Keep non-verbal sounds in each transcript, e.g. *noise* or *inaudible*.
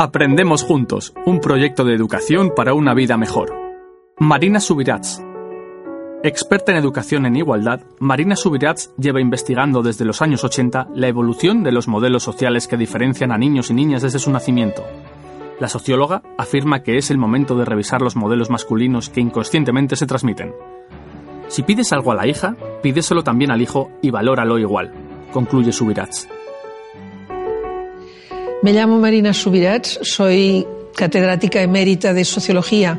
Aprendemos juntos, un proyecto de educación para una vida mejor. Marina Subirats. Experta en educación en igualdad, Marina Subirats lleva investigando desde los años 80 la evolución de los modelos sociales que diferencian a niños y niñas desde su nacimiento. La socióloga afirma que es el momento de revisar los modelos masculinos que inconscientemente se transmiten. Si pides algo a la hija, pídeselo también al hijo y valóralo igual, concluye Subirats. Me llamo Marina Subirats, soy catedrática emérita de Sociología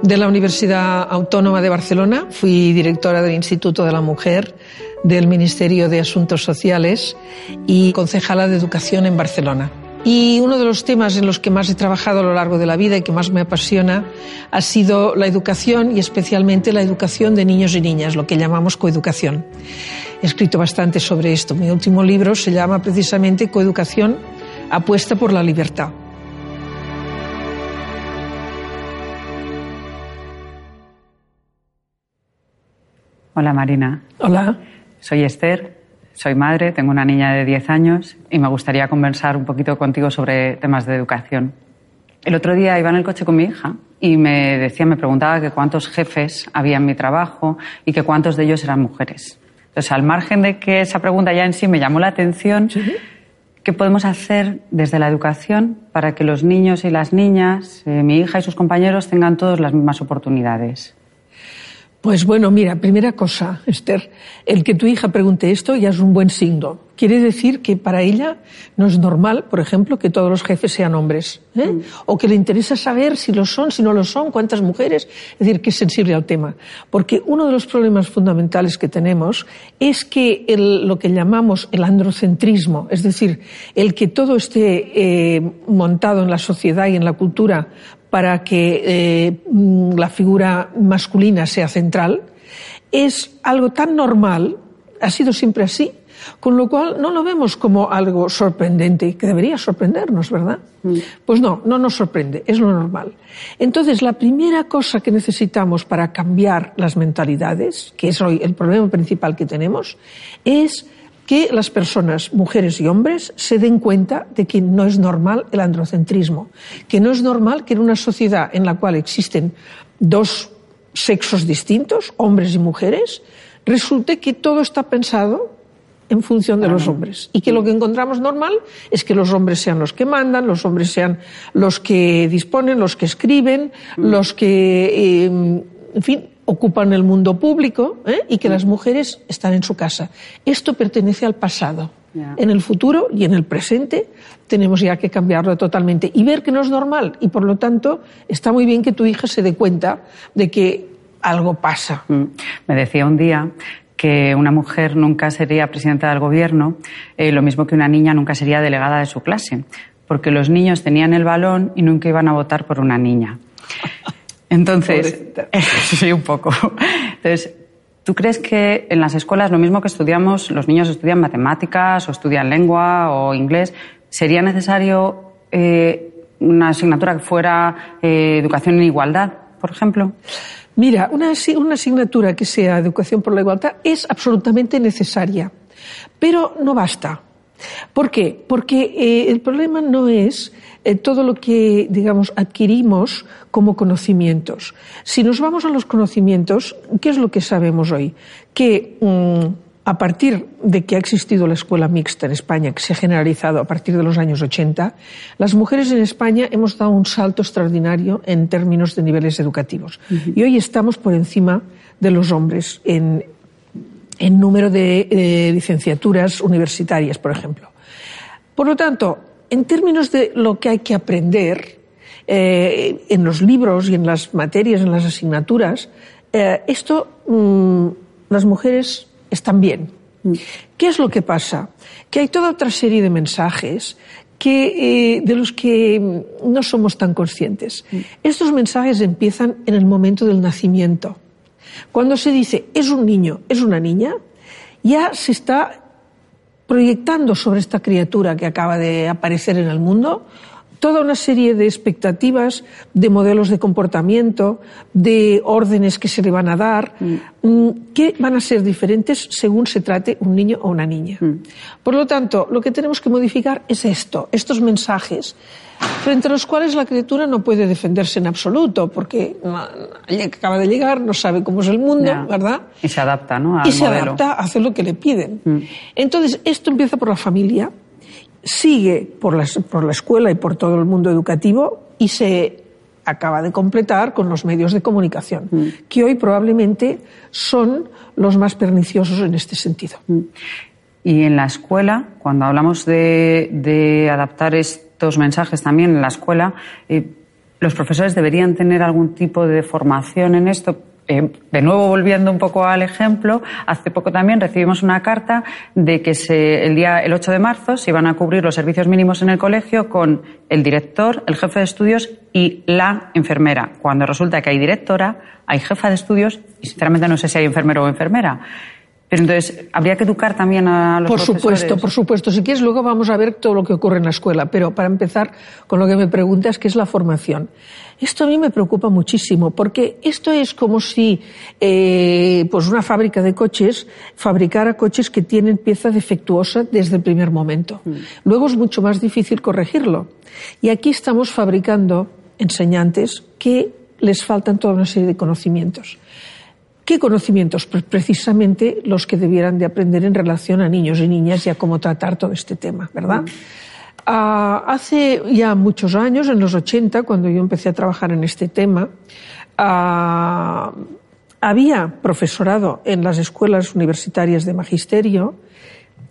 de la Universidad Autónoma de Barcelona, fui directora del Instituto de la Mujer del Ministerio de Asuntos Sociales y concejala de Educación en Barcelona. Y uno de los temas en los que más he trabajado a lo largo de la vida y que más me apasiona ha sido la educación y especialmente la educación de niños y niñas, lo que llamamos coeducación. He escrito bastante sobre esto. Mi último libro se llama precisamente Coeducación, apuesta por la libertad. Hola Marina. Hola. Soy Esther, soy madre, tengo una niña de 10 años y me gustaría conversar un poquito contigo sobre temas de educación. El otro día iba en el coche con mi hija y me decía, me preguntaba que cuántos jefes había en mi trabajo y que cuántos de ellos eran mujeres. Entonces, al margen de que esa pregunta ya en sí me llamó la atención, ¿qué podemos hacer desde la educación para que los niños y las niñas, eh, mi hija y sus compañeros, tengan todas las mismas oportunidades? Pues bueno, mira, primera cosa, Esther, el que tu hija pregunte esto ya es un buen signo. Quiere decir que para ella no es normal, por ejemplo, que todos los jefes sean hombres, ¿eh? Mm. o que le interesa saber si lo son, si no lo son, cuántas mujeres, es decir, que es sensible al tema. Porque uno de los problemas fundamentales que tenemos es que lo que llamamos el androcentrismo, es decir, el que todo esté eh, montado en la sociedad y en la cultura para que eh, mm, la figura masculina sea central, es algo tan normal, ha sido siempre así, con lo cual no lo vemos como algo sorprendente, que debería sorprendernos, ¿verdad? Mm. Pues no, no nos sorprende, es lo normal. Entonces, la primera cosa que necesitamos para cambiar las mentalidades, que es hoy el problema principal que tenemos, es que las personas, mujeres y hombres, se den cuenta de que no es normal el androcentrismo, que no es normal que en una sociedad en la cual existen dos sexos distintos, hombres y mujeres, resulte que todo está pensado en función de los hombres. Y que lo que encontramos normal es que los hombres sean los que mandan, los hombres sean los que disponen, los que escriben, mm. los que, eh, en fin, ocupan el mundo público ¿eh? y que las mujeres están en su casa. Esto pertenece al pasado. En el futuro y en el presente tenemos ya que cambiarlo totalmente y ver que no es normal. Y por lo tanto, está muy bien que tu hija se dé cuenta de que algo pasa. Mm. Me decía un día que una mujer nunca sería presidenta del gobierno, eh, lo mismo que una niña nunca sería delegada de su clase, porque los niños tenían el balón y nunca iban a votar por una niña. Entonces, *laughs* sí, un poco. Entonces, ¿tú crees que en las escuelas lo mismo que estudiamos, los niños estudian matemáticas o estudian lengua o inglés, sería necesario eh, una asignatura que fuera eh, educación en igualdad, por ejemplo? Mira, una, una asignatura que sea educación por la igualdad es absolutamente necesaria, pero no basta. ¿Por qué? Porque eh, el problema no es eh, todo lo que, digamos, adquirimos como conocimientos. Si nos vamos a los conocimientos, ¿qué es lo que sabemos hoy? Que mm, a partir de que ha existido la escuela mixta en España, que se ha generalizado a partir de los años 80, las mujeres en España hemos dado un salto extraordinario en términos de niveles educativos. Y hoy estamos por encima de los hombres en, en número de eh, licenciaturas universitarias, por ejemplo. Por lo tanto, en términos de lo que hay que aprender eh, en los libros y en las materias, en las asignaturas, eh, esto mm, las mujeres están bien. ¿Qué es lo que pasa? Que hay toda otra serie de mensajes que, de los que no somos tan conscientes. Estos mensajes empiezan en el momento del nacimiento. Cuando se dice es un niño, es una niña, ya se está proyectando sobre esta criatura que acaba de aparecer en el mundo toda una serie de expectativas, de modelos de comportamiento, de órdenes que se le van a dar, mm, que van a ser diferentes según se trate un niño o una niña. Mm. Por lo tanto, lo que tenemos que modificar es esto, estos mensajes frente a los cuales la criatura no puede defenderse en absoluto, porque acaba de llegar, no sabe cómo es el mundo, ¿verdad? Y se adapta, ¿no? y se adapta a hacer lo que le piden. Mm. Entonces, esto empieza por la familia, sigue por la, por la escuela y por todo el mundo educativo y se acaba de completar con los medios de comunicación, mm. que hoy probablemente son los más perniciosos en este sentido. Mm. Y en la escuela, cuando hablamos de, de adaptar estos mensajes también en la escuela, eh, los profesores deberían tener algún tipo de formación en esto eh, de nuevo, volviendo un poco al ejemplo, hace poco también recibimos una carta de que el día el 8 de marzo se iban a cubrir los servicios mínimos en el colegio con el director, el jefe de estudios y la enfermera. Cuando resulta que hay directora, hay jefa de estudios y sinceramente no sé si hay enfermero o enfermera. Pero entonces, habría que educar también a los Por supuesto, por supuesto. Si quieres, luego vamos a ver todo lo que ocurre en la escuela. Pero para empezar con lo que me preguntas, que es la formación. Esto a mí me preocupa muchísimo, porque esto es como si eh, pues una fábrica de coches fabricara coches que tienen pieza defectuosa desde el primer momento. Mm. Luego es mucho más difícil corregirlo. Y aquí estamos fabricando enseñantes que les faltan toda una serie de conocimientos. ¿Qué conocimientos? Pues precisamente los que debieran de aprender en relación a niños y niñas y a cómo tratar todo este tema, ¿verdad? Ah, hace ya muchos años, en los 80, cuando yo empecé a trabajar en este tema, ah, había profesorado en las escuelas universitarias de magisterio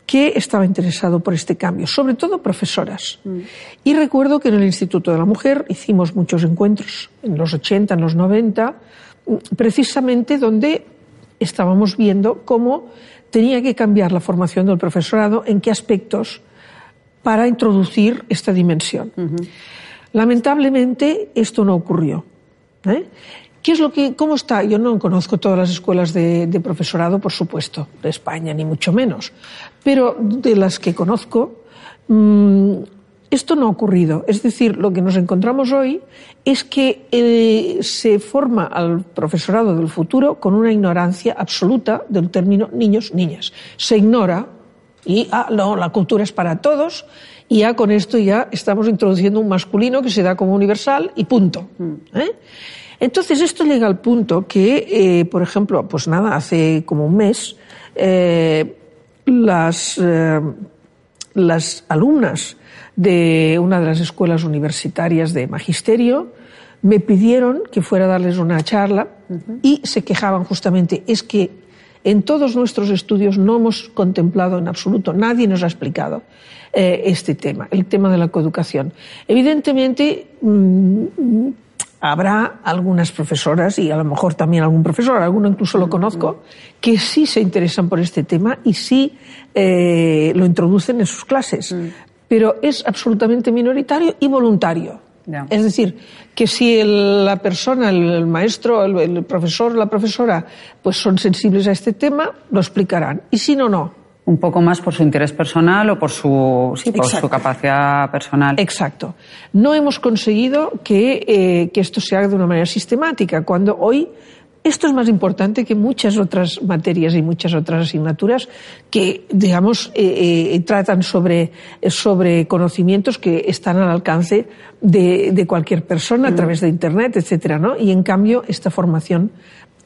que estaba interesado por este cambio, sobre todo profesoras. Mm. Y recuerdo que en el Instituto de la Mujer hicimos muchos encuentros, en los 80, en los 90, precisamente donde estábamos viendo cómo tenía que cambiar la formación del profesorado, en qué aspectos, para introducir esta dimensión. Lamentablemente esto no ocurrió. ¿eh? ¿Qué es lo que, cómo está? Yo no conozco todas las escuelas de, profesorado, por supuesto, de España, ni mucho menos. Pero de las que conozco, mm, esto no ha ocurrido. Es decir, lo que nos encontramos hoy es que eh, se forma al profesorado del futuro con una ignorancia absoluta del término niños-niñas. Se ignora y ah, no, la cultura es para todos y ya con esto ya estamos introduciendo un masculino que se da como universal y punto. Mm. ¿eh? Entonces esto llega al punto que, eh, por ejemplo, pues nada, hace como un mes las, las alumnas de una de las escuelas universitarias de magisterio, me pidieron que fuera a darles una charla y se quejaban justamente, es que en todos nuestros estudios no hemos contemplado en absoluto, nadie nos ha explicado eh, este tema, el tema de la coeducación. Evidentemente, mm, habrá algunas profesoras y a lo mejor también algún profesor, alguno incluso lo conozco, que sí se interesan por este tema y sí eh, lo introducen en sus clases pero es absolutamente minoritario y voluntario. Es decir, que si la persona, el, maestro, el, el, profesor, la profesora, pues son sensibles a este tema, lo explicarán. Y si no, no. Un poco más por su interés personal o por su, por su capacidad personal. Exacto. No hemos conseguido que, eh, que esto se haga de una manera sistemática, cuando hoy esto es más importante que muchas otras materias y muchas otras asignaturas que, digamos, eh, eh, tratan sobre, sobre conocimientos que están al alcance de, de cualquier persona a mm. través de Internet, etcétera, ¿no? Y en cambio, esta formación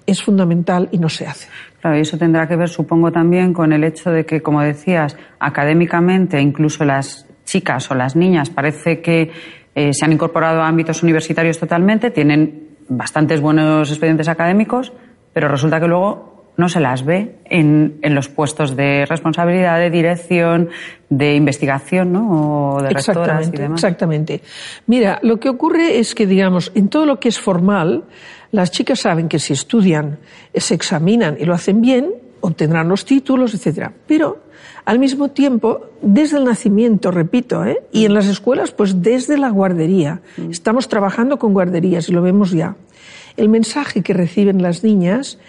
es fundamental y no se hace. Claro, y eso tendrá que ver, supongo, también con el hecho de que, como decías, académicamente, incluso las chicas o las niñas parece que eh, se han incorporado a ámbitos universitarios totalmente, tienen bastantes buenos expedientes académicos, pero resulta que luego no se las ve en, en los puestos de responsabilidad, de dirección, de investigación, ¿no? O de rectoras y demás. Exactamente. Mira, lo que ocurre es que, digamos, en todo lo que es formal, las chicas saben que si estudian, se examinan y lo hacen bien, obtendrán los títulos, etcétera. Pero al mismo tiempo, desde el nacimiento, repito, ¿eh? y en las escuelas, pues desde la guardería. Mm. Estamos trabajando con guarderías y lo vemos ya. El mensaje que reciben las niñas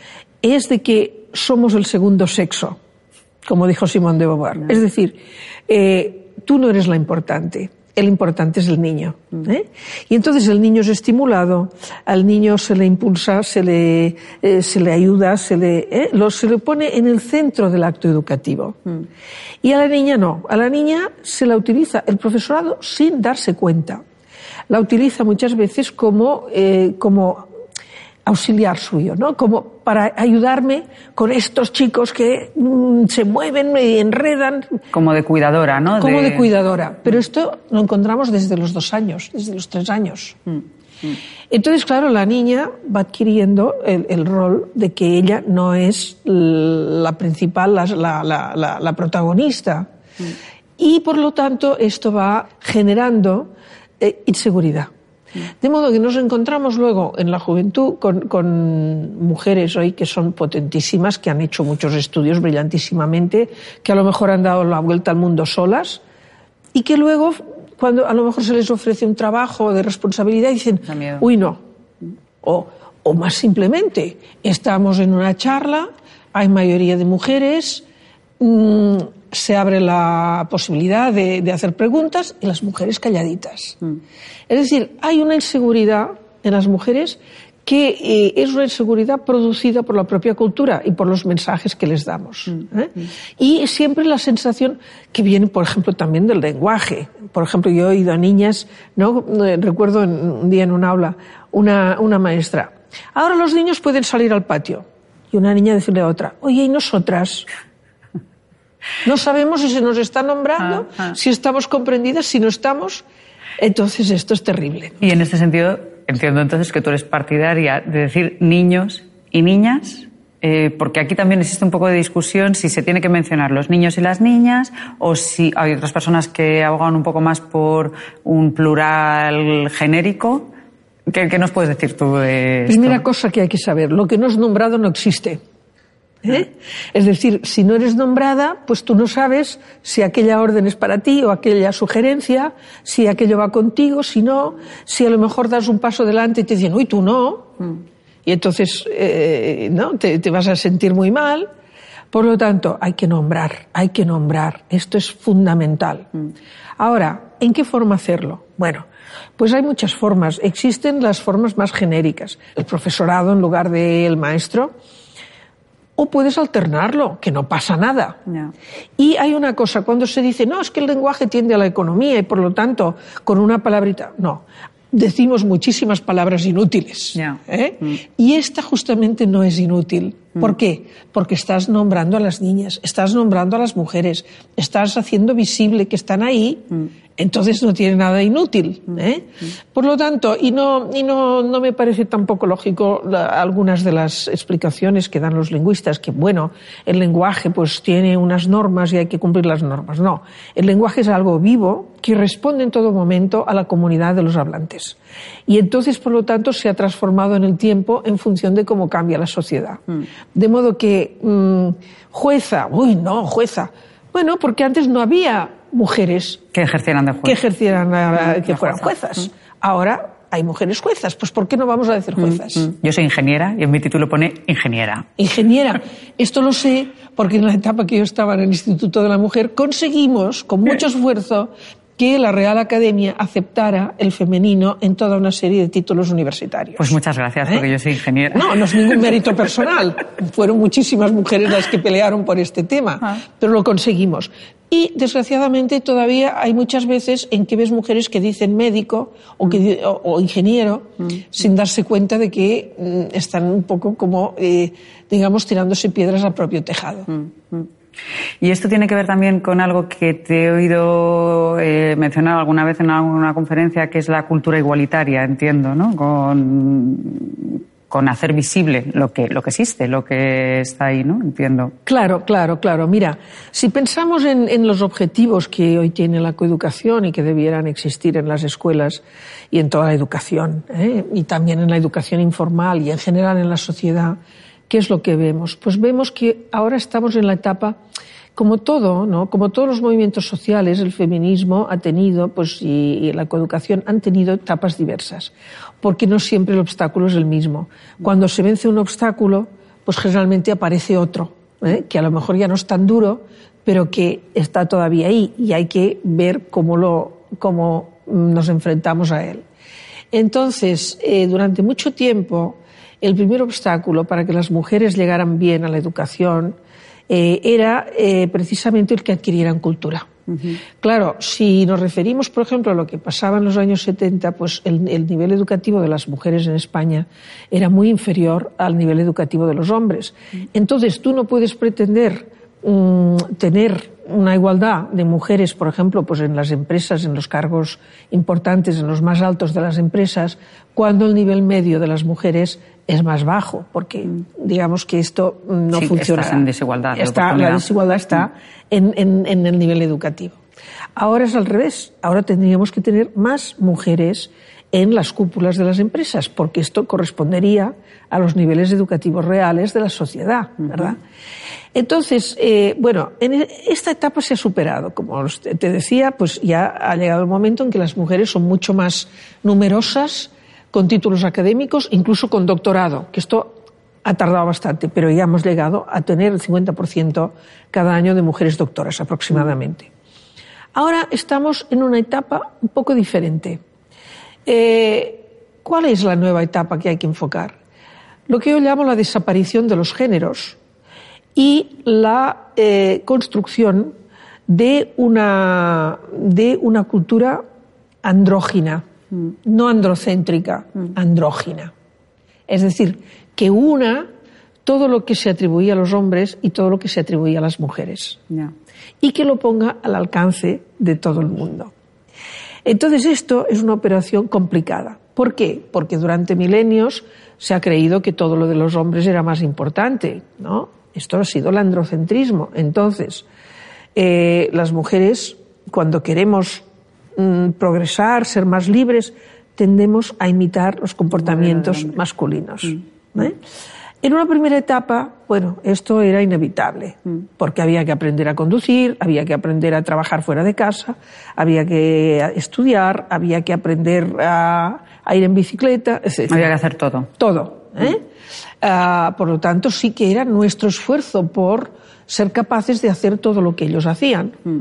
es de que somos el segundo sexo, como dijo Simón de Beauvoir. Es decir, eh, tú no eres la importante. El importante es el niño. ¿eh? Y entonces el niño es estimulado, al niño se le impulsa, se le, eh, se le ayuda, se le, ¿eh? lo, se le pone en el centro del acto educativo. Y a la niña no, a la niña se la utiliza el profesorado sin darse cuenta. La utiliza muchas veces como, como auxiliar suyo, ¿no? Como para ayudarme con estos chicos que mm, se mueven y enredan. Como de cuidadora, ¿no? Como de... cuidadora. Pero esto lo encontramos desde los dos años, desde los tres años. Mm, mm. Entonces, claro, la niña va adquiriendo el, rol de que ella no es la principal, la, la, la protagonista. Y por lo tanto, esto va generando eh, inseguridad. De modo que nos encontramos luego en la juventud con, mujeres hoy que son potentísimas, que han hecho muchos estudios brillantísimamente, que a lo mejor han dado la vuelta al mundo solas y que luego, cuando a lo mejor se les ofrece un trabajo de responsabilidad, dicen, uy, no. O, o más simplemente, estamos en una charla, hay mayoría de mujeres, mmm, se abre la posibilidad de, hacer preguntas y las mujeres calladitas. Mm. Es decir, hay una inseguridad en las mujeres que eh, es una inseguridad producida por la propia cultura y por los mensajes que les damos. Mm. ¿eh? Mm. Y siempre la sensación que viene, por ejemplo, también del lenguaje. Por ejemplo, yo he oído a niñas, ¿no? Eh, recuerdo un día en un aula, una, una maestra, ahora los niños pueden salir al patio. Y una niña decirle a otra, oye, ¿y nosotras? No sabemos si se nos está nombrando, ah, ah. si estamos comprendidas, si no estamos. Entonces esto es terrible. Y en este sentido, entiendo entonces que tú eres partidaria de decir niños y niñas, eh, porque aquí también existe un poco de discusión si se tiene que mencionar los niños y las niñas o si hay otras personas que abogan un poco más por un plural genérico. ¿Qué, qué nos puedes decir tú de esto? Primera cosa que hay que saber, lo que no es nombrado no existe. ¿Eh? Es decir, si no eres nombrada, pues tú no sabes si aquella orden es para ti o aquella sugerencia, si aquello va contigo, si no, si a lo mejor das un paso delante y te dicen, uy, tú no. Mm. Y entonces eh, ¿no? Te, vas a sentir muy mal. Por lo tanto, hay que nombrar, hay que nombrar. Esto es fundamental. Mm. Ahora, ¿en qué forma hacerlo? Bueno, pues hay muchas formas. Existen las formas más genéricas. El profesorado en lugar del maestro o puedes alternarlo, que no pasa nada. Y hay una cosa, cuando se dice, no, es que el lenguaje tiende a la economía y por lo tanto, con una palabrita, no. Decimos muchísimas palabras inútiles. ¿eh? Mm. Y esta justamente no es inútil. Mm. ¿Por qué? Porque estás nombrando a las niñas, estás nombrando a las mujeres, estás haciendo visible que están ahí mm entonces no tiene nada inútil. ¿eh? Por lo tanto, y no, y no, no me parece tampoco lógico algunas de las explicaciones que dan los lingüistas, que bueno, el lenguaje pues tiene unas normas y hay que cumplir las normas. No, el lenguaje es algo vivo que responde en todo momento a la comunidad de los hablantes. Y entonces, por lo tanto, se ha transformado en el tiempo en función de cómo cambia la sociedad. Mm. De modo que, mm, jueza, uy, no, jueza. Bueno, porque antes no había mujeres que ejercieran de que ejercieran eh, que fueran juezas. Ahora hay mujeres juezas, pues ¿por qué no vamos a decir juezas? Yo soy ingeniera y en mi título pone ingeniera. Ingeniera. Esto lo sé porque en la etapa que yo estaba en el Instituto de la Mujer conseguimos, con mucho esfuerzo, que la Real Academia aceptara el femenino en toda una serie de títulos universitarios. Pues muchas gracias, porque ¿Eh? yo soy ingeniera. No, no es ningún mérito personal. Fueron muchísimas mujeres las que pelearon por este tema, ah. pero lo conseguimos. Y desgraciadamente todavía hay muchas veces en que ves mujeres que dicen médico o, que, o, ingeniero mm. sin darse cuenta de que mm, están un poco como, eh, digamos, tirándose piedras al propio tejado. Mm, y esto tiene que ver también con algo que te he oído eh, mencionar alguna vez en alguna conferencia, que es la cultura igualitaria, entiendo, ¿no? Con, con hacer visible lo que, lo que existe, lo que está ahí, ¿no? Entiendo. Claro, claro, claro. Mira, si pensamos en, los objetivos que hoy tiene la coeducación y que debieran existir en las escuelas y en toda la educación, ¿eh? y también en la educación informal y en general en la sociedad, ¿qué es lo que vemos? Pues vemos que ahora estamos en la etapa como todo, ¿no? Como todos los movimientos sociales, el feminismo ha tenido, pues, y, la coeducación han tenido etapas diversas, porque no siempre el obstáculo es el mismo. Cuando se vence un obstáculo, pues generalmente aparece otro, ¿eh? que a lo mejor ya no es tan duro, pero que está todavía ahí y hay que ver cómo lo cómo nos enfrentamos a él. Entonces, eh, durante mucho tiempo, el primer obstáculo para que las mujeres llegaran bien a la educación eh, era eh, precisamente el que adquirieran cultura. Claro, si nos referimos, por ejemplo, a lo que pasaba en los años 70, pues el, el, nivel educativo de las mujeres en España era muy inferior al nivel educativo de los hombres. Entonces, tú no puedes pretender um, tener una igualdad de mujeres, por ejemplo, pues en las empresas, en los cargos importantes, en los más altos de las empresas, cuando el nivel medio de las mujeres es más bajo, porque digamos que esto no sí, funciona. Estás en desigualdad. De está, la desigualdad está en, en, en, el nivel educativo. Ahora es al revés. Ahora tendríamos que tener más mujeres en las cúpulas de las empresas, porque esto correspondería a los niveles educativos reales de la sociedad, ¿verdad? Uh -huh. Entonces, eh, bueno, en esta etapa se ha superado. Como te decía, pues ya ha llegado el momento en que las mujeres son mucho más numerosas, con títulos académicos, incluso con doctorado, que esto ha tardado bastante, pero ya hemos llegado a tener el 50% cada año de mujeres doctoras aproximadamente. Ahora estamos en una etapa un poco diferente. Eh, ¿Cuál es la nueva etapa que hay que enfocar? Lo que yo llamo la desaparición de los géneros y la eh, construcción de una, de una cultura andrógina, mm. no androcéntrica, mm. andrógina. Es decir, que una todo lo que se atribuía a los hombres y todo lo que se atribuía a las mujeres. Yeah. Y que lo ponga al alcance de todo el mundo. Entonces esto es una operación complicada. ¿Por qué? Porque durante milenios se ha creído que todo lo de los hombres era más importante, ¿no? Esto ha sido el androcentrismo. Entonces, eh, las mujeres, cuando queremos mm, progresar, ser más libres, tendemos a imitar los comportamientos masculinos. Mm. ¿eh? En una primera etapa, bueno, esto era inevitable, Mm. porque había que aprender a conducir, había que aprender a trabajar fuera de casa, había que estudiar, había que aprender a, a ir en bicicleta, etc. Había que hacer todo. Todo. ¿eh? Ah, por lo tanto, sí que era nuestro esfuerzo por ser capaces de hacer todo lo que ellos hacían. Mm.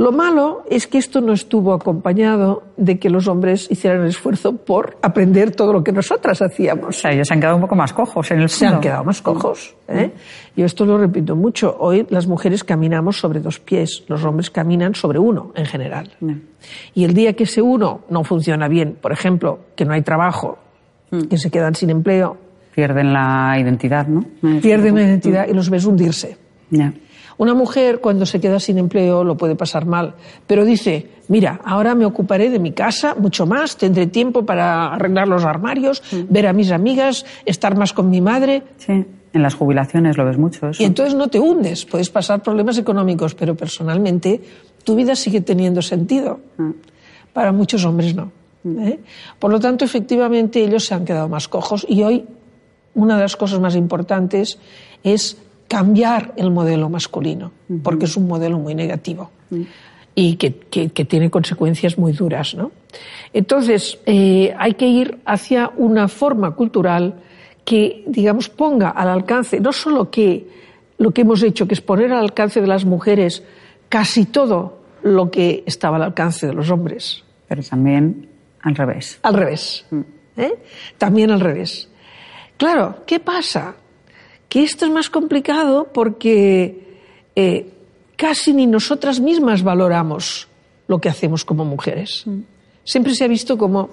Lo malo es que esto no estuvo acompañado de que los hombres hicieran el esfuerzo por aprender todo lo que nosotras O hacíamos. sea, ellos se han quedado un poco más cojos en el Se fondo. han quedado más cojos. ¿eh? Yo esto lo repito mucho. Hoy las mujeres caminamos sobre dos pies, los hombres caminan sobre uno en general. No. Y el día que ese uno no funciona bien, por ejemplo, que no hay trabajo, que se quedan sin empleo, Pierden la identidad, ¿no? pierden la identidad y los ves hundirse. Una mujer cuando se queda sin empleo lo puede pasar mal, pero dice, mira, ahora me ocuparé de mi casa mucho más, tendré tiempo para arreglar los armarios, ver a mis amigas, estar más con mi madre, Sí. En las jubilaciones lo ves mucho eso. y entonces no te hundes, puedes pasar problemas económicos, pero personalmente tu vida sigue teniendo sentido. Ah. Para muchos hombres no. ¿eh? Por lo tanto, efectivamente, ellos se han quedado más cojos y hoy una de las cosas más importantes es cambiar el modelo masculino, porque es un modelo muy negativo y que, que- que tiene consecuencias muy duras. ¿no? Entonces, eh, hay que ir hacia una forma cultural que, digamos, ponga al alcance, no solo que lo que hemos hecho, que es poner al alcance de las mujeres casi todo lo que estaba al alcance de los hombres, Pero también al revés. al revés. ¿eh? También al revés. Claro, ¿qué pasa? Que esto es más complicado porque eh, casi ni nosotras mismas valoramos lo que hacemos como mujeres. Siempre se ha visto como,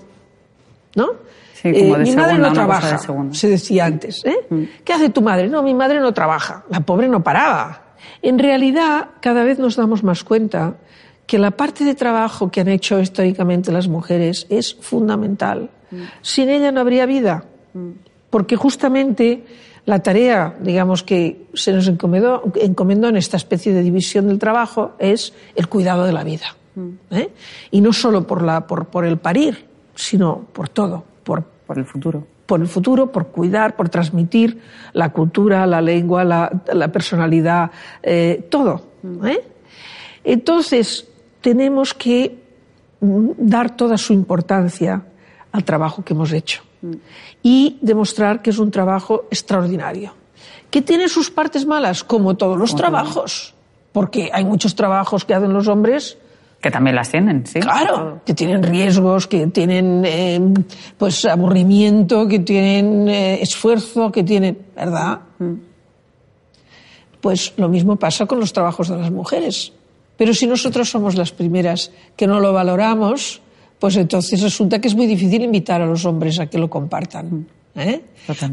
¿no? Sí, como de mi madre segunda, no trabaja, de se decía antes. ¿eh? ¿Qué hace tu madre? No, mi madre no trabaja. La pobre no paraba. En realidad, cada vez nos damos más cuenta que la parte de trabajo que han hecho históricamente las mujeres es fundamental. Sin ella no habría vida, porque justamente la tarea, digamos, que se nos encomendó, encomendó en esta especie de división del trabajo es el cuidado de la vida. ¿eh? Y no solo por, la, por, por el parir, sino por todo, por, Por el futuro. por el futuro, por cuidar, por transmitir la cultura, la lengua, la, la personalidad, eh, todo. ¿eh? Entonces, tenemos que mm, dar toda su importancia al trabajo que hemos hecho y demostrar que es un trabajo extraordinario. Que tiene sus partes malas, como todos los trabajos, porque hay muchos trabajos que hacen los hombres Que también las tienen, sí. Claro, que tienen riesgos, que tienen eh, pues aburrimiento, que tienen eh, esfuerzo, que tienen, ¿verdad? Pues lo mismo pasa con los trabajos de las mujeres. Pero si nosotros somos las primeras que no lo valoramos, pues entonces resulta que es muy difícil invitar a los hombres a que lo compartan. ¿eh?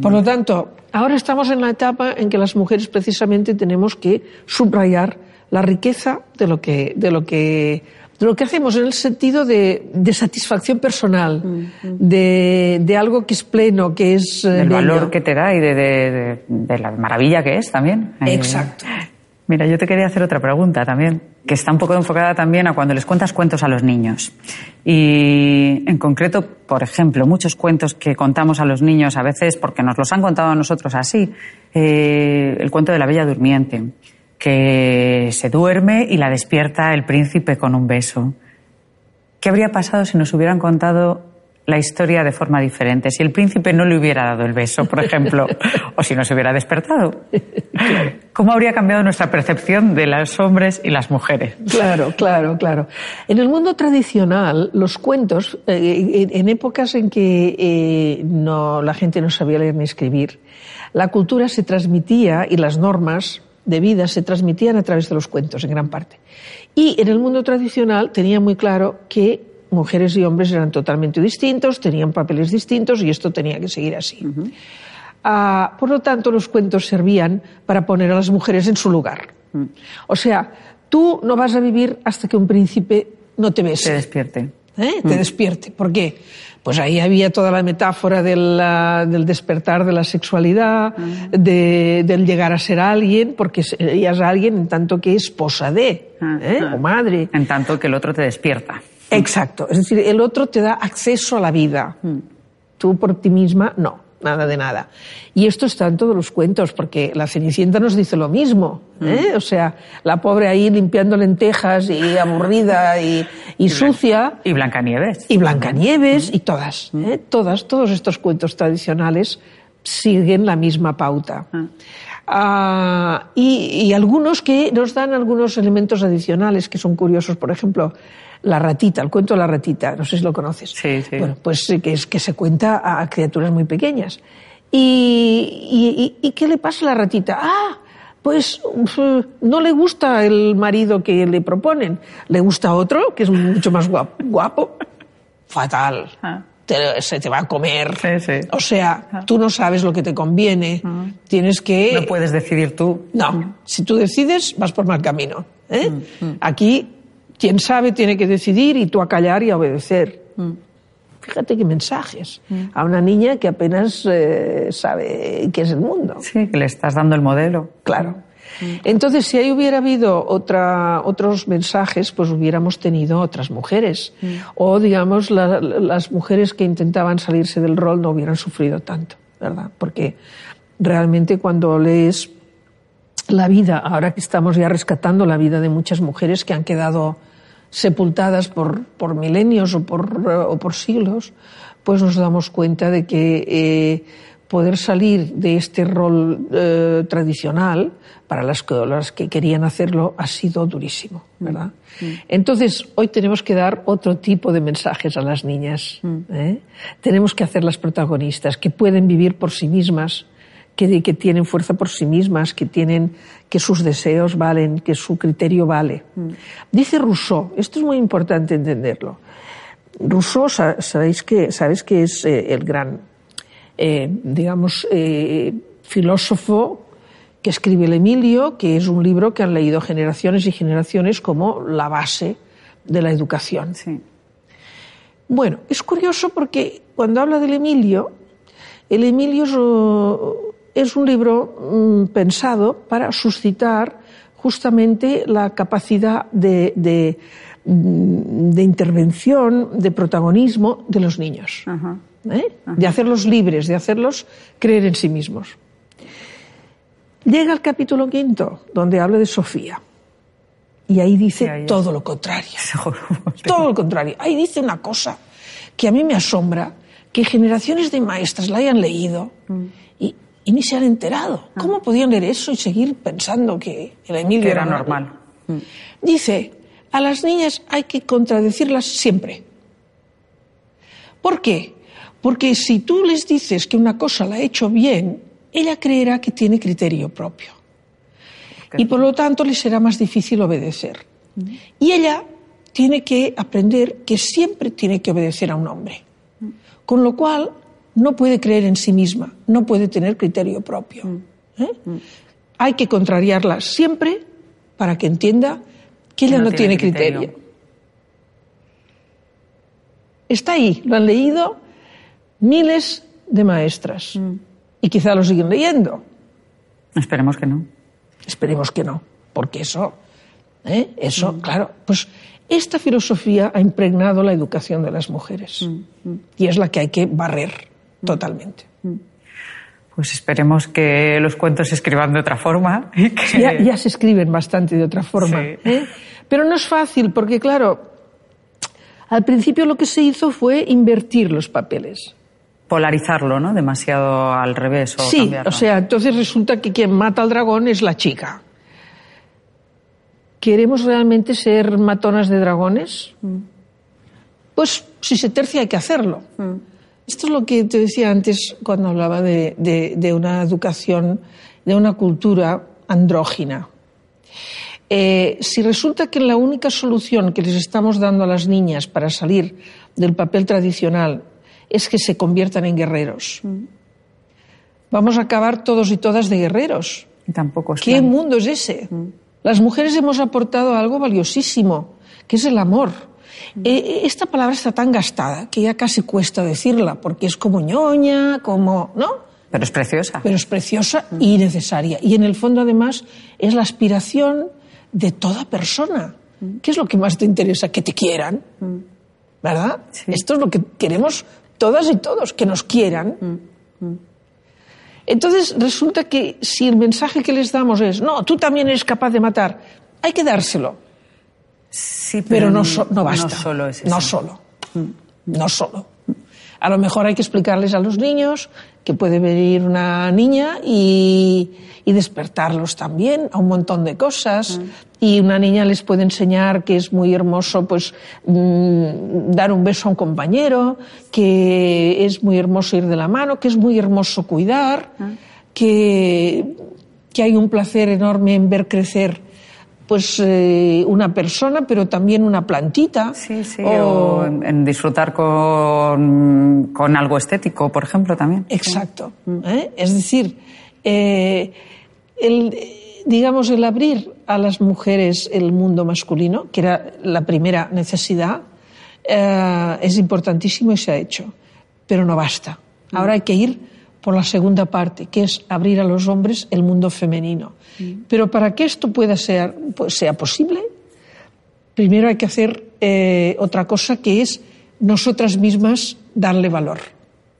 Por lo tanto, ahora estamos en la etapa en que las mujeres precisamente tenemos que subrayar la riqueza de lo que, de lo que, de lo que hacemos en el sentido de, de satisfacción personal, de, de, algo que es pleno, que es... El valor que te da y de, de, de, la maravilla que es también. Exacto. Mira, yo te quería hacer otra pregunta también, que está un poco enfocada también a cuando les cuentas cuentos a los niños. Y en concreto, por ejemplo, muchos cuentos que contamos a los niños a veces, porque nos los han contado a nosotros así, eh, el cuento de la Bella Durmiente, que se duerme y la despierta el príncipe con un beso. ¿Qué habría pasado si nos hubieran contado la historia de forma diferente. Si el príncipe no le hubiera dado el beso, por ejemplo, *laughs* o si no se hubiera despertado, ¿cómo habría cambiado nuestra percepción de los hombres y las mujeres? Claro, claro, claro. En el mundo tradicional, los cuentos, eh, en épocas en que eh, no, la gente no sabía leer ni escribir, la cultura se transmitía y las normas de vida se transmitían a través de los cuentos, en gran parte. Y en el mundo tradicional tenía muy claro que mujeres y hombres eran totalmente distintos, tenían papeles distintos y esto tenía que seguir así. Uh -huh. uh, por lo tanto, los cuentos servían para poner a las mujeres en su lugar. Uh -huh. O sea, tú no vas a vivir hasta que un príncipe no te bese. Te despierte. ¿Eh? Te despierte. ¿Por qué? Pues ahí había toda la metáfora del, del despertar de la sexualidad, de, del llegar a ser alguien, porque ella es alguien en tanto que esposa de, ¿eh? o madre. En tanto que el otro te despierta. Exacto. Es decir, el otro te da acceso a la vida. Tú por ti misma, no. Nada de nada. Y esto está en todos los cuentos, porque la Cenicienta nos dice lo mismo. ¿eh? O sea, la pobre ahí limpiando lentejas y aburrida y, y, sucia. Y Blancanieves. Y Blancanieves y todas. ¿eh? Todas, todos estos cuentos tradicionales siguen la misma pauta. Ah, y, y, algunos que nos dan algunos elementos adicionales que son curiosos. Por ejemplo, la ratita, el cuento de la ratita, no sé si lo conoces. Sí, sí. Bueno, pues que, es, que se cuenta a criaturas muy pequeñas. Y, y, y, qué le pasa a la ratita? Ah, pues no le gusta el marido que le proponen, le gusta otro, que es mucho más guapo. guapo. Fatal. Ah. Te, se te va a comer. Sí, sí. O sea, ah. tú no sabes lo que te conviene. Ah. Tienes que. No puedes decidir tú. No. Si tú decides, vas por mal camino. ¿eh? Mm, mm. Aquí quien sabe tiene que decidir y tú a callar y a obedecer. Mm. Fíjate qué mensajes. Mm. A una niña que apenas eh, sabe qué es el mundo. Sí, que le estás dando el modelo. Claro. Mm. Entonces, si ahí hubiera habido otra, otros mensajes, pues hubiéramos tenido otras mujeres. O, digamos, la, las mujeres que intentaban salirse del rol no hubieran sufrido tanto, ¿verdad? Porque realmente cuando lees la vida, ahora que estamos ya rescatando la vida de muchas mujeres que han quedado sepultadas por, por milenios o por, o por siglos, pues nos damos cuenta de que eh, poder salir de este rol eh, tradicional para las que, las que querían hacerlo ha sido durísimo, ¿verdad? Mm. Entonces, hoy tenemos que dar otro tipo de mensajes a las niñas. Mm. ¿eh? Tenemos que hacerlas protagonistas, que pueden vivir por sí mismas, que, que, tienen fuerza por sí mismas, que tienen, que sus deseos valen, que su criterio vale. Mm. Dice Rousseau, esto es muy importante entenderlo. Rousseau, sabéis que, sabéis que es eh, el gran, eh, digamos, eh, filósofo que escribe el Emilio, que es un libro que han leído generaciones y generaciones como la base de la educación. Sí. Bueno, es curioso porque cuando habla del Emilio, el Emilio es, un libro mmm, pensado para suscitar justamente la capacidad de, de, de, intervención, de protagonismo de los niños. ¿eh? De hacerlos libres, de hacerlos creer en sí mismos. Llega al capítulo quinto, donde habla de Sofía. Y ahí dice ahí todo lo contrario. *laughs* todo lo contrario. Ahí dice una cosa que a mí me asombra, que generaciones de maestras la hayan leído mm. y, y, ni se han enterado. Ah. ¿Cómo podían leer eso y seguir pensando que el Emilio que era, era normal? normal? Mm. Dice, a las niñas hay que contradecirlas siempre. ¿Por qué? Porque si tú les dices que una cosa la ha hecho bien, ella creerá que tiene criterio propio. Y por lo tanto le será más difícil obedecer. Y ella tiene que aprender que siempre tiene que obedecer a un hombre. Con lo cual no puede creer en sí misma, no puede tener criterio propio. ¿eh? Hay que contrariarla siempre para que entienda que ella no, tiene, criterio. Está ahí, lo han leído miles de maestras mm. y quizá lo siguen leyendo. Esperemos que no. Esperemos que no, porque eso, ¿eh? eso, mm. claro, pues esta filosofía ha impregnado la educación de las mujeres mm, y es la que hay que barrer totalmente. Pues esperemos que los cuentos se escriban de otra forma. Ya, se escriben bastante de otra forma. ¿eh? Pero no es fácil, porque claro, al principio lo que se hizo fue invertir los papeles. Polarizarlo, ¿no? Demasiado al revés. O sí, o sea, entonces resulta que quien mata al dragón es la chica. ¿Queremos realmente ser matonas de dragones? Mm. Pues si se tercia hay que hacerlo. Mm. Esto es lo que te decía antes cuando hablaba de, una educación, de una cultura andrógina. Eh, si resulta que la única solución que les estamos dando a las niñas para salir del papel tradicional es que se conviertan en guerreros, vamos a acabar todos y todas de guerreros. tampoco ¿Qué mundo es ese? Mm. Las mujeres hemos aportado algo valiosísimo, que es el amor eh, esta palabra está tan gastada que ya casi cuesta decirla, porque es como ñoña, como. ¿no? Pero es preciosa. Pero es preciosa y necesaria. Y en el fondo, además, es la aspiración de toda persona. ¿Qué es lo que más te interesa? Que te quieran. ¿Verdad? Esto es lo que queremos todas y todos, que nos quieran. Entonces resulta que si el mensaje que les damos es, no, tú también eres capaz de matar, hay que dárselo. Sí, pero, no, no, basta. No solo es No solo. No solo. A lo mejor hay que explicarles a los niños que puede venir una niña y, despertarlos también a un montón de cosas. Y una niña les puede enseñar que es muy hermoso pues mm, dar un beso a un compañero, que es muy hermoso ir de la mano, que es muy hermoso cuidar, que, que hay un placer enorme en ver crecer pues eh, una persona, pero también una plantita. Sí, sí, o, en, disfrutar con, con, algo estético, por ejemplo, también. Exacto. ¿eh? Es decir, eh, el, digamos, el abrir a las mujeres el mundo masculino, que era la primera necesidad, es importantísimo y se ha hecho, pero no basta. Ahora hay que ir por la segunda parte, que es abrir a los hombres el mundo femenino. Pero para que esto pueda ser, pues, sea posible, primero hay que hacer eh, otra cosa que es nosotras mismas darle valor.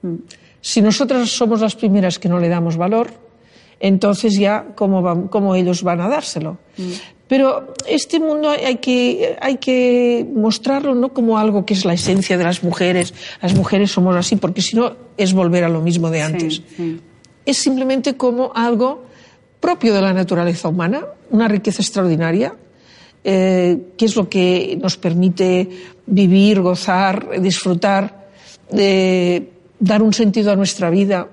Mm. Si nosotras somos las primeras que no le damos valor, entonces ya cómo, cómo ellos van a dárselo. Mm. Pero este mundo hay que, hay que mostrarlo no como algo que es la esencia de las mujeres, las mujeres somos así, porque si no es volver a lo mismo de antes. Es simplemente como algo propio de la naturaleza humana, una riqueza extraordinaria, eh, que es lo que nos permite vivir, gozar, disfrutar, dar un sentido a nuestra vida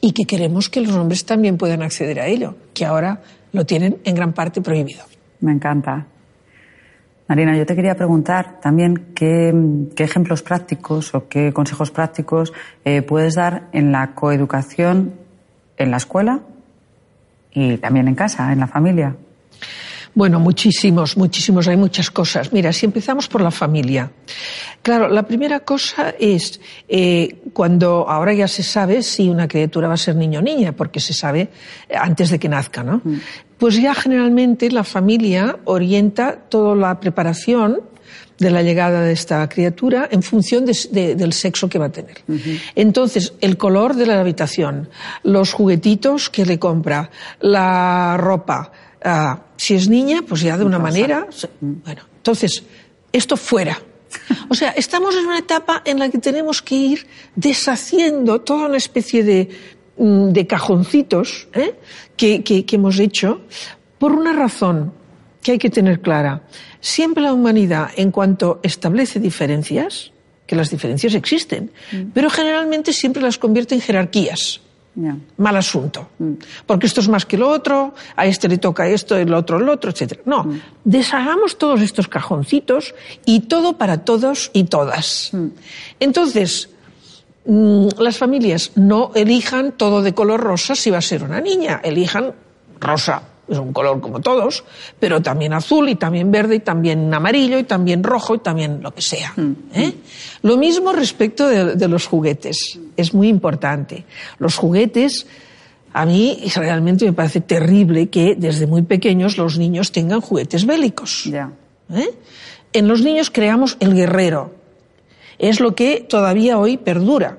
y que queremos que los hombres también puedan acceder a ello, que ahora lo tienen en gran parte prohibido. Me encanta. Marina, yo te quería preguntar también qué, ejemplos prácticos o qué consejos prácticos eh, puedes dar en la coeducación en la escuela y también en casa, en la familia. Bueno, muchísimos, muchísimos, hay muchas cosas. Mira, si empezamos por la familia. Claro, la primera cosa es eh, cuando ahora ya se sabe si una criatura va a ser niño o niña, porque se sabe antes de que nazca, ¿no? Mm. Pues ya generalmente la familia orienta toda la preparación de la llegada de esta criatura en función del sexo que va a tener. Entonces, el color de la habitación, los juguetitos que le compra, la ropa, Ah, si es niña, pues ya de una manera. Bueno, entonces, esto fuera. O sea, estamos en una etapa en la que tenemos que ir deshaciendo toda una especie de, mm, cajoncitos ¿eh? que, hemos hecho por una razón. que hay que tener clara. Siempre la humanidad, en cuanto establece diferencias, que las diferencias existen, pero generalmente siempre las convierte en jerarquías. Mal asunto. Porque esto es más que lo otro, a este le toca esto, el otro el otro, etc. No, deshagamos todos estos cajoncitos y todo para todos y todas. Entonces, mm, las familias no elijan todo de color rosa si va a ser una niña, elijan rosa. Es un color como todos, pero también azul y también verde y también amarillo y también rojo y también lo que sea. ¿eh? Lo mismo respecto de, de los juguetes. Es muy importante. Los juguetes, a mí realmente me parece terrible que desde muy pequeños los niños tengan juguetes bélicos. ¿eh? En los niños creamos el guerrero. Es lo que todavía hoy perdura.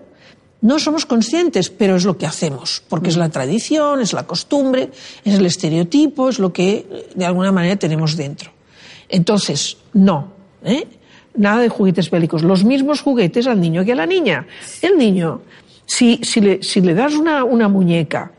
No somos conscientes, pero es lo que hacemos, porque es la tradición, es la costumbre, es el estereotipo, es lo que eh, de alguna manera tenemos dentro. Entonces, no. ¿eh? Nada de juguetes bélicos. Los mismos juguetes al niño que a la niña. El niño, si, si, le, das una, una muñeca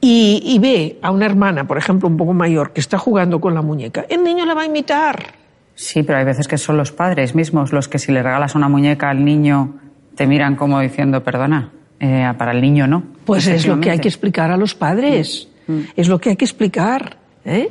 y, y ve a una hermana, por ejemplo, un poco mayor, que está jugando con la muñeca, el niño la va a imitar. Sí, pero hay veces que son los padres mismos los que si le regalas una muñeca al niño te miran como diciendo, perdona, eh, para el niño no. Pues es lo que hay que explicar a los padres. Es lo que hay que explicar. ¿eh?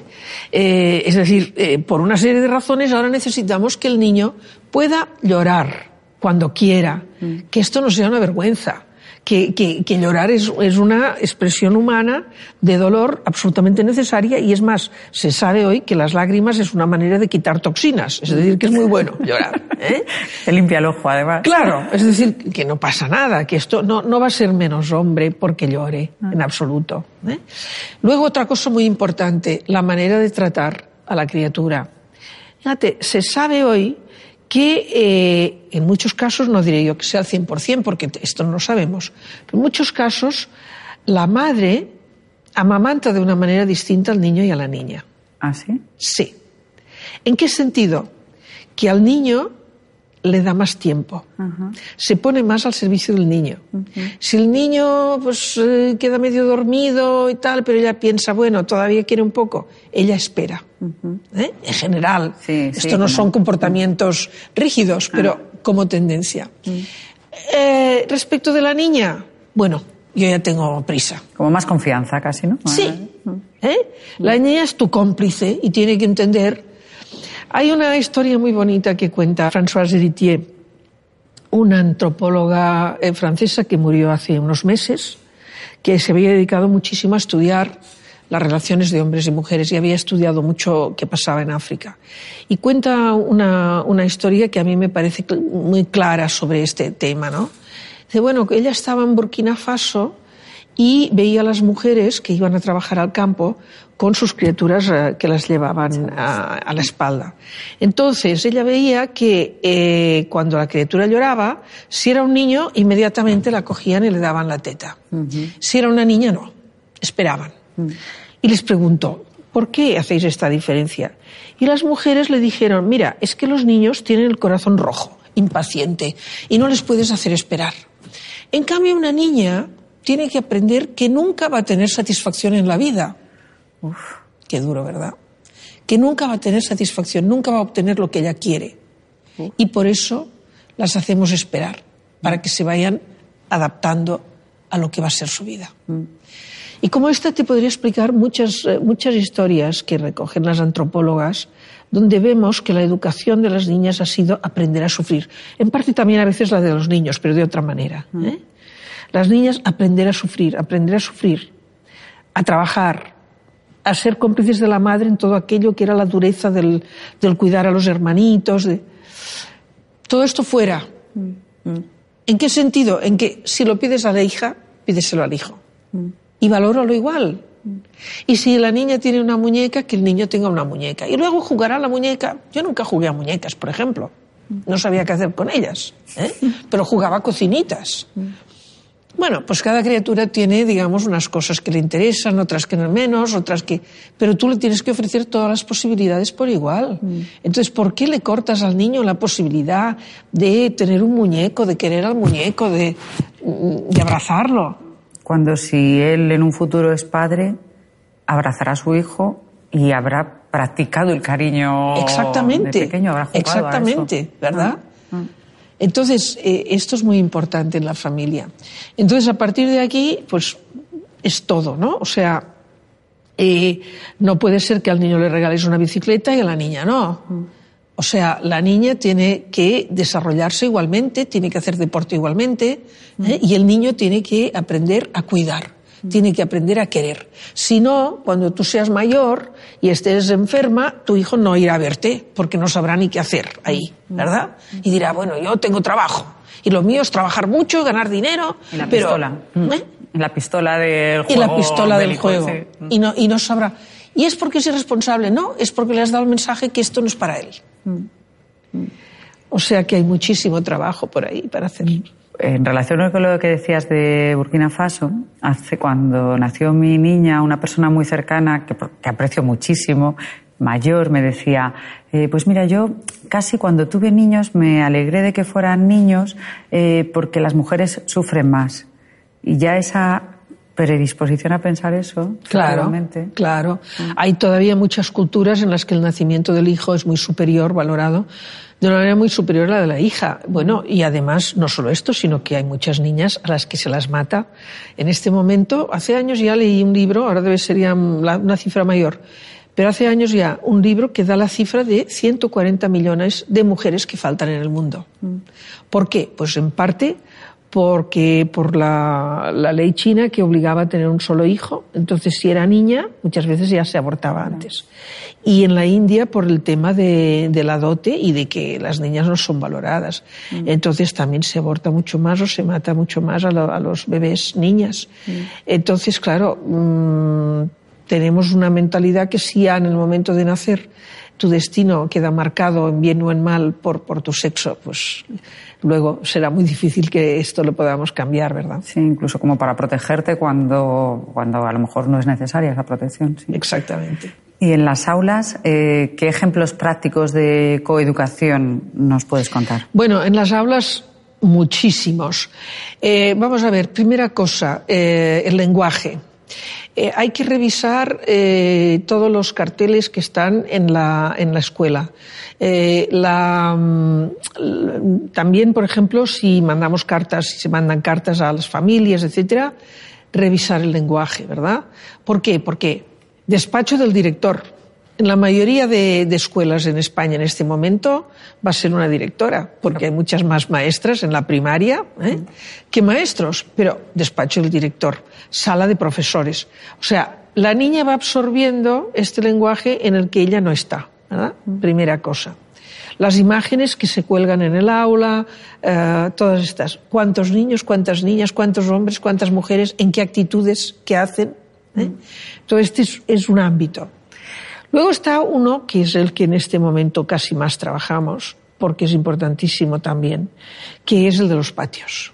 Eh, es decir, eh, por una serie de razones ahora necesitamos que el niño pueda llorar cuando quiera, que esto no sea una vergüenza. Que, que- que llorar es, es una expresión humana de dolor absolutamente necesaria y es más, se sabe hoy que las lágrimas es una manera de quitar toxinas, es decir, que es muy bueno llorar. ¿eh? *laughs* Te limpia el ojo, además. Claro, es decir, que no pasa nada, que esto no, no va a ser menos hombre porque llore, en absoluto. ¿eh? Luego, otra cosa muy importante, la manera de tratar a la criatura. Fíjate, se sabe hoy que eh, en muchos casos, no diré yo que sea al 100%, porque esto no lo sabemos, pero en muchos casos la madre amamanta de una manera distinta al niño y a la niña. ¿Ah, sí? Sí. ¿En qué sentido? Que al niño le da más tiempo. Se pone más al servicio del niño. Si el niño pues eh, queda medio dormido y tal, pero ella piensa, bueno, todavía quiere un poco, ella espera. ¿Eh? En general. Sí, sí, Esto no como- son comportamientos rígidos, pero como tendencia. Eh, respecto de la niña, bueno, yo ya tengo prisa. Como más confianza casi, ¿no? Sí. ¿Eh? La niña es tu cómplice y tiene que entender. Hay una historia muy bonita que cuenta Françoise Héritier, una antropóloga eh, francesa que murió hace unos meses, que se había dedicado muchísimo a estudiar las relaciones de hombres y mujeres y había estudiado mucho qué pasaba en África. Y cuenta una, una historia que a mí me parece muy clara sobre este tema, ¿no? Dice, bueno, que ella estaba en Burkina Faso y veía a las mujeres que iban a trabajar al campo con sus criaturas eh, que las llevaban a, a la espalda. Entonces ella veía que eh, cuando la criatura lloraba, si era un niño, inmediatamente la cogían y le daban la teta. Si era una niña, no. Esperaban. Y les preguntó, ¿por qué hacéis esta diferencia? Y las mujeres le dijeron, mira, es que los niños tienen el corazón rojo, impaciente, y no les puedes hacer esperar. En cambio, una niña tiene que aprender que nunca va a tener satisfacción en la vida. Uf, qué duro, ¿verdad? Que nunca va a tener satisfacción, nunca va a obtener lo que ella quiere. Y por eso las hacemos esperar, para que se vayan adaptando a lo que va a ser su vida. Y como esta te podría explicar muchas, eh, muchas historias que recogen las antropólogas, donde vemos que la educación de las niñas ha sido aprender a sufrir. En parte también a veces la de los niños, pero de otra manera. ¿eh? Las niñas aprender a sufrir, aprender a sufrir, a trabajar, a ser cómplices de la madre en todo aquello que era la dureza del, del cuidar a los hermanitos. De... Todo esto fuera. ¿En qué sentido? En que si lo pides a la hija, pídeselo al hijo. Y valóralo igual. Y si la niña tiene una muñeca, que el niño tenga una muñeca. Y luego jugará a la muñeca. Yo nunca jugué a muñecas, por ejemplo. No sabía qué hacer con ellas. ¿eh? *laughs* Pero jugaba a cocinitas. Bueno, pues cada criatura tiene, digamos, unas cosas que le interesan, otras que no menos, otras que... Pero tú le tienes que ofrecer todas las posibilidades por igual. Entonces, ¿por qué le cortas al niño la posibilidad de tener un muñeco, de querer al muñeco, de, de abrazarlo? Cuando si él en un futuro es padre, abrazará a su hijo y habrá practicado el cariño exactamente, de pequeño, habrá jugado Exactamente, a eso. ¿verdad? Ah. Entonces, eh, esto es muy importante en la familia. Entonces, a partir de aquí, pues es todo, ¿no? O sea, eh, no puede ser que al niño le regales una bicicleta y a la niña no. O sea, la niña tiene que desarrollarse igualmente, tiene que hacer deporte igualmente, ¿eh? y el niño tiene que aprender a cuidar, tiene que aprender a querer. Si no, cuando tú seas mayor y estés enferma, tu hijo no irá a verte, porque no sabrá ni qué hacer ahí, ¿verdad? Y dirá, bueno, yo tengo trabajo, y lo mío es trabajar mucho, ganar dinero, Y la pero... pistola. ¿eh? La pistola del y juego. la pistola del juego. sí. Y, no, y no sabrá. Y es porque es irresponsable, no, es porque le has dado el mensaje que esto no es para él. O sea que hay muchísimo trabajo por ahí para hacer. En relación con lo que decías de Burkina Faso, hace cuando nació mi niña, una persona muy cercana que, que aprecio muchísimo, mayor, me decía, eh, pues mira, yo casi cuando tuve niños me alegré de que fueran niños eh, porque las mujeres sufren más. Y ya esa predisposición a pensar eso, Claro, claro. Hay todavía muchas culturas en las que el nacimiento del hijo es muy superior, valorado, de una manera muy superior a la de la hija. Bueno, y además, no solo esto, sino que hay muchas niñas a las que se las mata. En este momento, hace años ya leí un libro, ahora debe ser una cifra mayor, pero hace años ya un libro que da la cifra de 140 millones de mujeres que faltan en el mundo. ¿Por qué? Pues en parte porque por la, la ley china que obligaba a tener un solo hijo, entonces si era niña, muchas veces ya se abortaba antes. Y en la India por el tema de, de la dote y de que las niñas no son valoradas. Entonces también se aborta mucho más o se mata mucho más a, lo- a los bebés niñas. Entonces, claro, mm, tenemos una mentalidad que si ya en el momento de nacer tu destino queda marcado en bien o en mal por, por tu sexo, pues luego será muy difícil que esto lo podamos cambiar, ¿verdad? Sí, incluso como para protegerte cuando, cuando a lo mejor no es necesaria esa protección. sí. Exactamente. Y en las aulas, eh, ¿qué ejemplos prácticos de coeducación nos puedes contar? Bueno, en las aulas muchísimos. Eh, vamos a ver, primera cosa, eh, el lenguaje. Eh, hay que revisar eh, todos los carteles que están en la, en la escuela. Eh, la, mm, también, por ejemplo, si mandamos cartas, si se mandan cartas a las familias, etcétera, revisar el lenguaje, ¿verdad? ¿Por qué? Porque despacho del director. En la mayoría de, de escuelas en España en este momento va a ser una directora, porque hay muchas más maestras en la primaria ¿eh? que maestros, pero despacho del director, sala de profesores. O sea, la niña va absorbiendo este lenguaje en el que ella no está, ¿verdad? Primera cosa. Las imágenes que se cuelgan en el aula, eh, todas estas. ¿Cuántos niños, cuántas niñas, cuántos hombres, cuántas mujeres, en qué actitudes, qué hacen? ¿eh? Todo este es, es un ámbito. Luego está uno que es el que en este momento casi más trabajamos, porque es importantísimo también, que es el de los patios.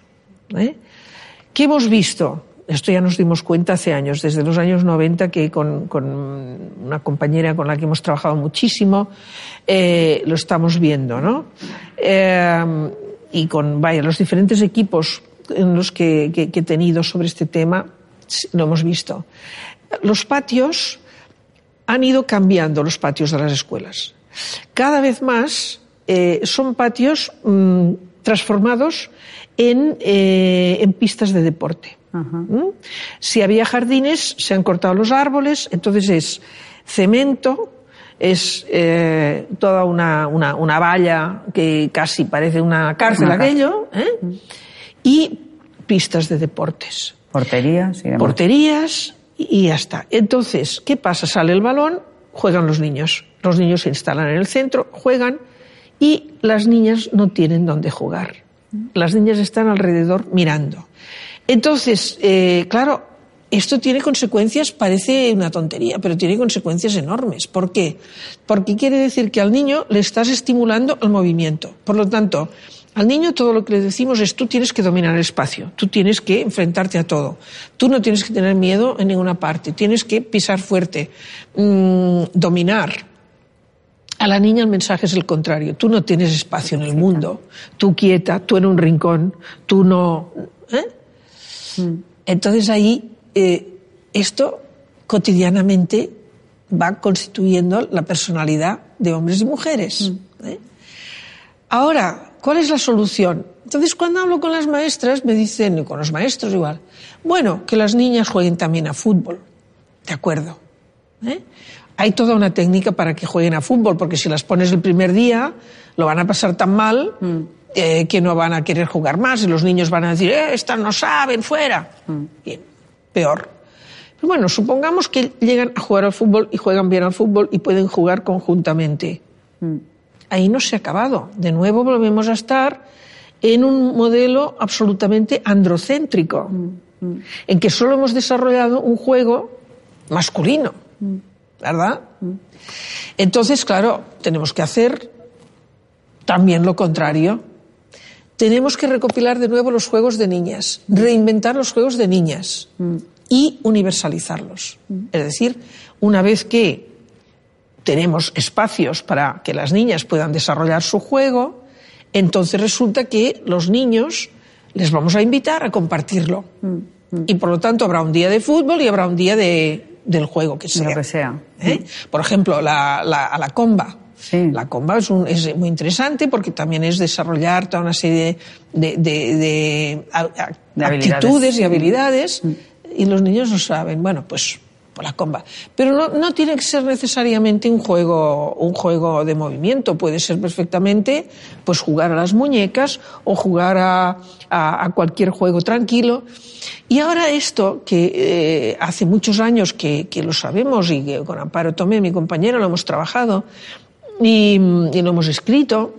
¿eh? ¿Qué hemos visto? Esto ya nos dimos cuenta hace años, desde los años 90, que con, con una compañera con la que hemos trabajado muchísimo, eh, lo estamos viendo, ¿no? Eh, y con, vaya, los diferentes equipos en los que, he tenido sobre este tema, lo hemos visto. Los patios han ido cambiando los patios de las escuelas. Cada vez más eh, son patios mm, transformados en, eh, en pistas de deporte. ¿Mm? Si había jardines, se han cortado los árboles, entonces es cemento, es eh, toda una, una- una valla que casi parece una cárcel Una cárcel. aquello, ¿eh? y pistas de deportes Porterías y demás. porterías y ya está. Entonces, ¿qué pasa? Sale el balón, juegan los niños. Los niños se instalan en el centro, juegan y las niñas no tienen dónde jugar. Las niñas están alrededor mirando. Entonces, eh, claro, esto tiene consecuencias, parece una tontería, pero tiene consecuencias enormes. ¿Por qué? Porque quiere decir que al niño le estás estimulando el movimiento. Por lo tanto, al niño todo lo que le decimos es tú tienes que dominar el espacio, tú tienes que enfrentarte a todo, tú no tienes que tener miedo en ninguna parte, tienes que pisar fuerte, mm, dominar. A la niña el mensaje es el contrario, tú no tienes espacio en el mundo, tú quieta, tú en un rincón, tú no... ¿eh? Entonces ahí eh, esto cotidianamente va constituyendo la personalidad de hombres y mujeres. ¿eh? Ahora, ¿cuál es la solución? Entonces, cuando hablo con las maestras, me dicen, y con los maestros igual, bueno, que las niñas jueguen también a fútbol. De acuerdo. ¿eh? Hay toda una técnica para que jueguen a fútbol, porque si las pones el primer día, lo van a pasar tan mal eh, que no van a querer jugar más y los niños van a decir, eh, estas no saben, fuera. Bien, peor. Pero bueno, supongamos que llegan a jugar al fútbol y juegan bien al fútbol y pueden jugar conjuntamente. Ahí no se ha acabado. De nuevo volvemos a estar en un modelo absolutamente androcéntrico, en que solo hemos desarrollado un juego masculino, ¿verdad? Entonces, claro, tenemos que hacer también lo contrario. Tenemos que recopilar de nuevo los juegos de niñas, reinventar los juegos de niñas y universalizarlos. Es decir, una vez que tenemos espacios para que las niñas puedan desarrollar su juego, entonces resulta que los niños les vamos a invitar a compartirlo. Y por lo tanto habrá un día de fútbol y habrá un día de, del juego que sea. Lo que sea. ¿Eh? Por ejemplo, la, la, a la comba. Sí. La comba es, un, es, muy interesante porque también es desarrollar toda una serie de, de, de, a, actitudes y habilidades y los niños lo saben. Bueno, pues por la comba. Pero no, no tiene que ser necesariamente un juego, un juego de movimiento. Puede ser perfectamente pues jugar a las muñecas o jugar a, a, cualquier juego tranquilo. Y ahora esto, que eh, hace muchos años que, que, lo sabemos y que con Amparo Tomé, mi compañera, lo hemos trabajado y, lo hemos escrito.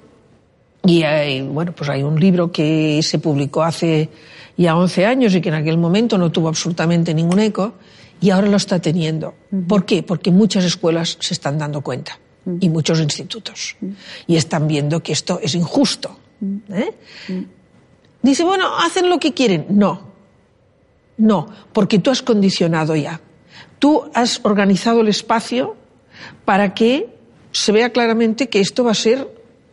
Y bueno, pues hay un libro que se publicó hace ya 11 años y que en aquel momento no tuvo absolutamente ningún eco y ahora lo está teniendo. Uh -huh. ¿Por qué? Porque muchas escuelas se están dando cuenta uh -huh. y muchos institutos uh -huh. y están viendo que esto es injusto. ¿eh? Dice, bueno, hacen lo que quieren. No, no, porque tú has condicionado ya. Tú has organizado el espacio para que se vea claramente que esto va a ser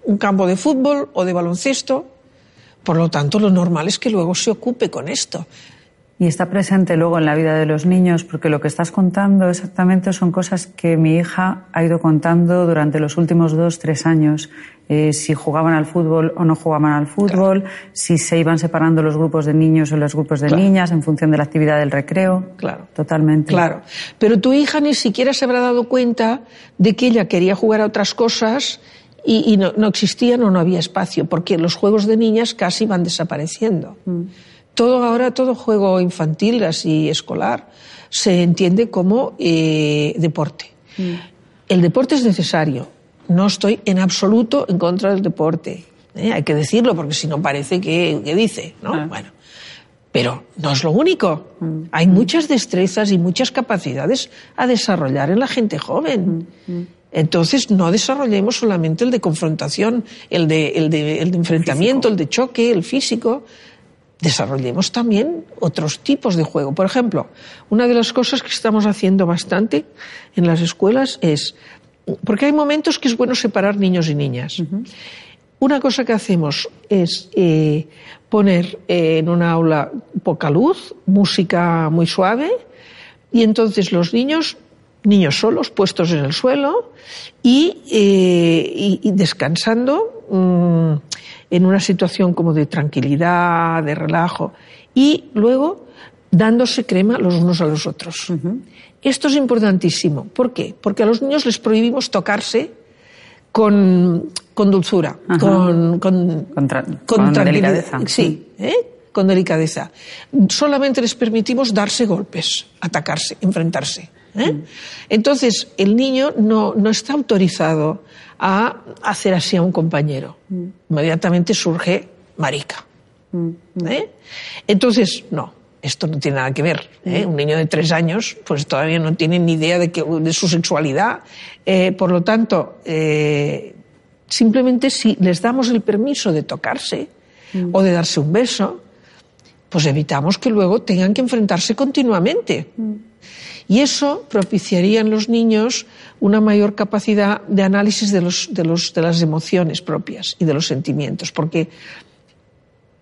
un campo de fútbol o de baloncesto. Por lo tanto, lo normal es que luego se ocupe con esto. Y está presente luego en la vida de los niños, porque lo que estás contando exactamente son cosas que mi hija ha ido contando durante los últimos dos, tres años. Eh, si jugaban al fútbol o no jugaban al fútbol, claro. si se iban separando los grupos de niños o los grupos de claro. niñas en función de la actividad del recreo. Claro. Totalmente. Claro. Pero tu hija ni siquiera se habrá dado cuenta de que ella quería jugar a otras cosas y, y no, no, existían o no había espacio, porque los juegos de niñas casi van desapareciendo. Mm todo ahora, todo juego infantil, así escolar, se entiende como eh, deporte. Mm. El deporte es necesario. No estoy en absoluto en contra del deporte. ¿eh? Hay que decirlo, porque si no parece que, que dice, ¿no? Ah. Bueno. Pero no es lo único. Mm. Hay muchas destrezas y muchas capacidades a desarrollar en la gente joven. Mm. Entonces, no desarrollemos solamente el de confrontación, el de, el de, el de enfrentamiento, físico. el de choque, el físico, desarrollemos también otros tipos de juego. Por ejemplo, una de las cosas que estamos haciendo bastante en las escuelas es, porque hay momentos que es bueno separar niños y niñas. Uh -huh. Una cosa que hacemos es eh, poner eh, en una aula poca luz, música muy suave, y entonces los niños, niños solos, puestos en el suelo y, eh, y, y descansando. Mmm, en una situación como de tranquilidad, de relajo, y luego dándose crema los unos a los otros. Uh -huh. Esto es importantísimo. ¿Por qué? Porque a los niños les prohibimos tocarse con, con dulzura, -huh. con, con, con, con, con delicadeza. Sí, ¿eh? con delicadeza. Solamente les permitimos darse golpes, atacarse, enfrentarse. ¿Eh? -huh. Entonces, el niño no, no está autorizado a hacer así a un compañero. Mm. Inmediatamente surge marica. Mm. ¿Eh? Entonces, no, esto no tiene nada que ver. ¿eh? Mm. Un niño de tres años, pues todavía no tiene ni idea de, que, de su sexualidad. Eh, por lo tanto, eh, simplemente si les damos el permiso de tocarse o de darse un beso, pues evitamos que luego tengan que enfrentarse continuamente. Y eso propiciaría en los niños una mayor capacidad de análisis de, los, de, los, de las emociones propias y de los sentimientos, porque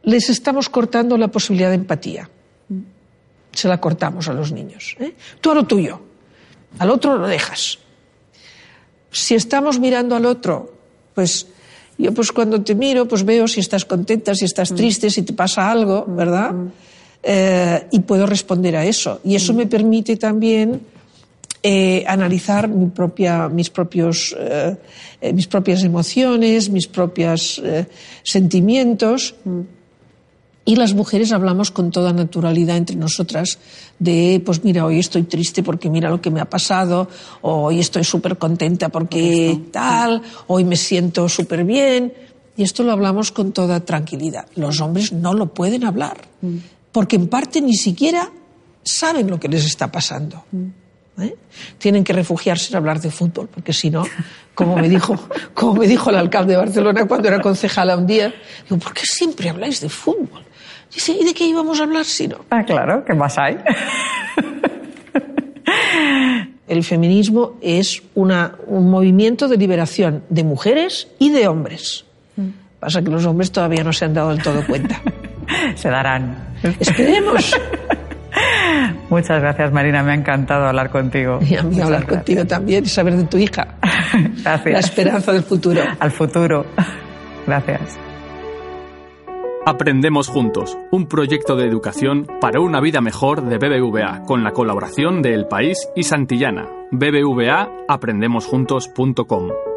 les estamos cortando la posibilidad de empatía. Se la cortamos a los niños. ¿eh? Tú a lo tuyo, al otro lo dejas. Si estamos mirando al otro, pues yo pues cuando te miro, pues veo si estás contenta, si estás triste, si te pasa algo, ¿verdad? Eh, y puedo responder a eso. Y eso me permite también eh, analizar mi propia, mis, propios, eh, mis propias emociones, mis propios sentimientos. Y las mujeres hablamos con toda naturalidad entre nosotras de, pues mira, hoy estoy triste porque mira lo que me ha pasado, o hoy estoy súper contenta porque tal, hoy me siento súper bien. Y esto lo hablamos con toda tranquilidad. Los hombres no lo pueden hablar, porque en parte ni siquiera saben lo que les está pasando. ¿eh? Tienen que refugiarse en hablar de fútbol, porque si no, como me dijo, *laughs* como me dijo el alcalde de Barcelona cuando era concejala un día, digo, ¿por qué siempre habláis de fútbol? Dice, ¿y de qué íbamos a hablar si no? Ah, claro, ¿qué más hay? El feminismo es una, un movimiento de liberación de mujeres y de hombres. Pasa que los hombres todavía no se han dado del todo cuenta. *laughs* *laughs* Se darán. Esperemos. *laughs* Muchas gracias, Marina. Me ha encantado hablar contigo. Y a mí Muchas hablar gracias. contigo también y saber de tu hija. *laughs* Gracias. La esperanza del futuro. Al futuro. Gracias. Aprendemos Juntos, un proyecto de educación para una vida mejor de BBVA, con la colaboración de El País y Santillana. BBVA aprendemosjuntos.com.